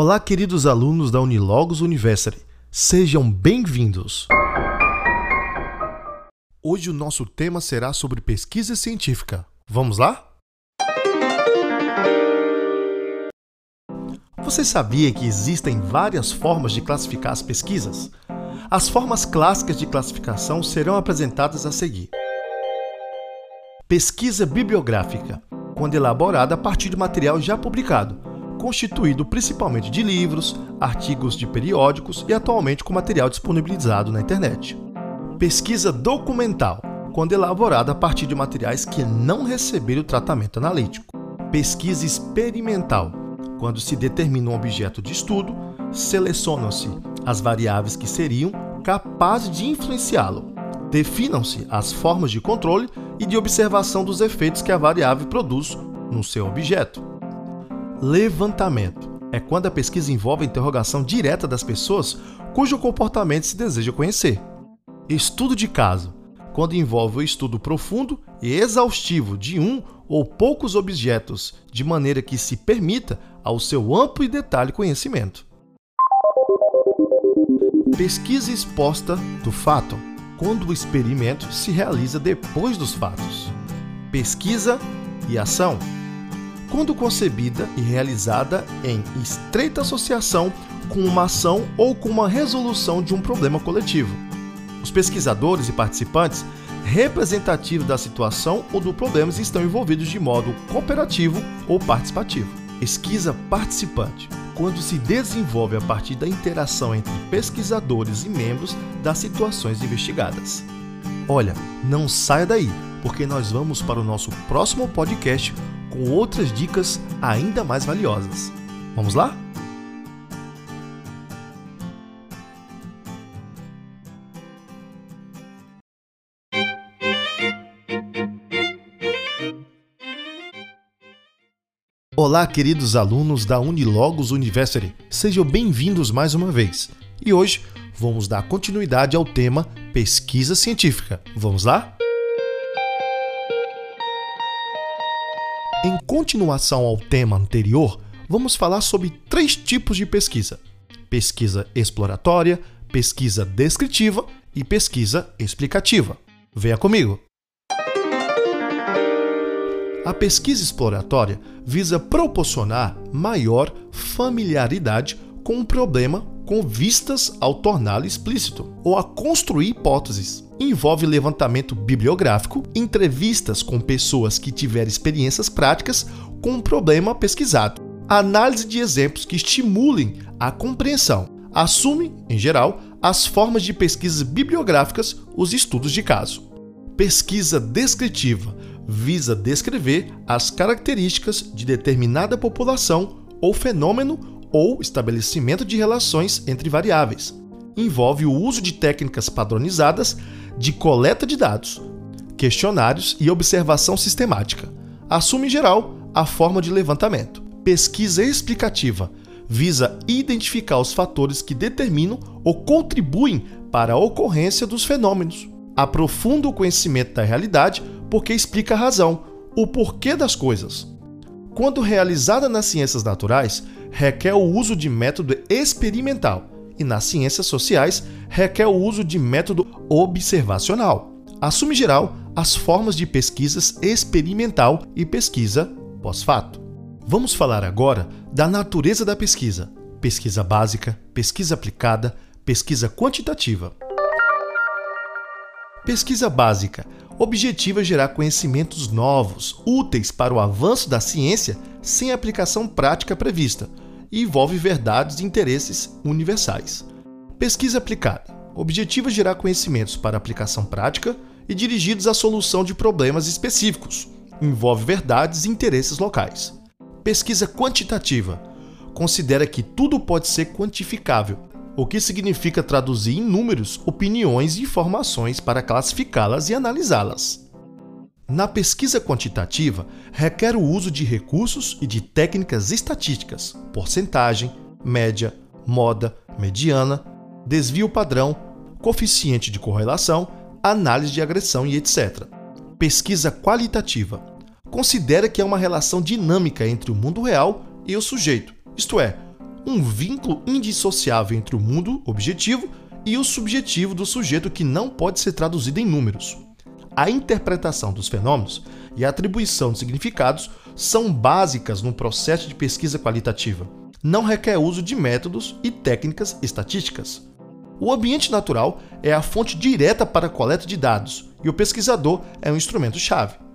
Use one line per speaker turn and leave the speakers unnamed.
Olá, queridos alunos da Unilogos University. Sejam bem-vindos. Hoje o nosso tema será sobre pesquisa científica. Vamos lá? Você sabia que existem várias formas de classificar as pesquisas? As formas clássicas de classificação serão apresentadas a seguir. Pesquisa bibliográfica, quando elaborada a partir de material já publicado, constituído principalmente de livros, artigos de periódicos e atualmente com material disponibilizado na internet. Pesquisa documental, quando elaborada a partir de materiais que não receberam tratamento analítico. Pesquisa experimental, quando se determina um objeto de estudo, selecionam-se as variáveis que seriam capazes de influenciá-lo. Definam-se as formas de controle e de observação dos efeitos que a variável produz no seu objeto. Levantamento é quando a pesquisa envolve a interrogação direta das pessoas cujo comportamento se deseja conhecer. Estudo de caso, quando envolve o estudo profundo e exaustivo de um ou poucos objetos, de maneira que se permita ao seu amplo e detalhe conhecimento. Pesquisa exposta do fato, quando o experimento se realiza depois dos fatos. Pesquisa e ação quando concebida e realizada em estreita associação com uma ação ou com uma resolução de um problema coletivo. Os pesquisadores e participantes representativos da situação ou do problema estão envolvidos de modo cooperativo ou participativo. Pesquisa participante quando se desenvolve a partir da interação entre pesquisadores e membros das situações investigadas. Olha, não saia daí, porque nós vamos para o nosso próximo podcast com outras dicas ainda mais valiosas. Vamos lá? Olá, queridos alunos da Unilogos University. Sejam bem-vindos mais uma vez. E hoje vamos dar continuidade ao tema pesquisa científica. Vamos lá? Em continuação ao tema anterior, vamos falar sobre três tipos de pesquisa: pesquisa exploratória, pesquisa descritiva e pesquisa explicativa. Venha comigo! A pesquisa exploratória visa proporcionar maior familiaridade com um problema com vistas ao torná-lo explícito ou a construir hipóteses. Envolve levantamento bibliográfico, entrevistas com pessoas que tiveram experiências práticas com um problema pesquisado, análise de exemplos que estimulem a compreensão. Assume, em geral, as formas de pesquisas bibliográficas, os estudos de caso. Pesquisa descritiva visa descrever as características de determinada população ou fenômeno ou estabelecimento de relações entre variáveis. Envolve o uso de técnicas padronizadas de coleta de dados, questionários e observação sistemática. Assume em geral a forma de levantamento. Pesquisa explicativa visa identificar os fatores que determinam ou contribuem para a ocorrência dos fenômenos. Aprofunda o conhecimento da realidade porque explica a razão, o porquê das coisas. Quando realizada nas ciências naturais, requer o uso de método experimental e nas ciências sociais requer o uso de método observacional. Assume geral as formas de pesquisas experimental e pesquisa pós-fato. Vamos falar agora da natureza da pesquisa: pesquisa básica, pesquisa aplicada, pesquisa quantitativa. Pesquisa básica objetiva gerar conhecimentos novos, úteis para o avanço da ciência sem aplicação prática prevista e envolve verdades e interesses universais. Pesquisa aplicada objetiva gerar conhecimentos para aplicação prática e dirigidos à solução de problemas específicos, envolve verdades e interesses locais. Pesquisa quantitativa considera que tudo pode ser quantificável o que significa traduzir em números opiniões e informações para classificá-las e analisá-las. Na pesquisa quantitativa, requer o uso de recursos e de técnicas estatísticas, porcentagem, média, moda, mediana, desvio padrão, coeficiente de correlação, análise de agressão e etc. Pesquisa qualitativa considera que é uma relação dinâmica entre o mundo real e o sujeito, isto é, um vínculo indissociável entre o mundo objetivo e o subjetivo do sujeito que não pode ser traduzido em números. A interpretação dos fenômenos e a atribuição de significados são básicas no processo de pesquisa qualitativa. Não requer uso de métodos e técnicas estatísticas. O ambiente natural é a fonte direta para a coleta de dados e o pesquisador é um instrumento-chave.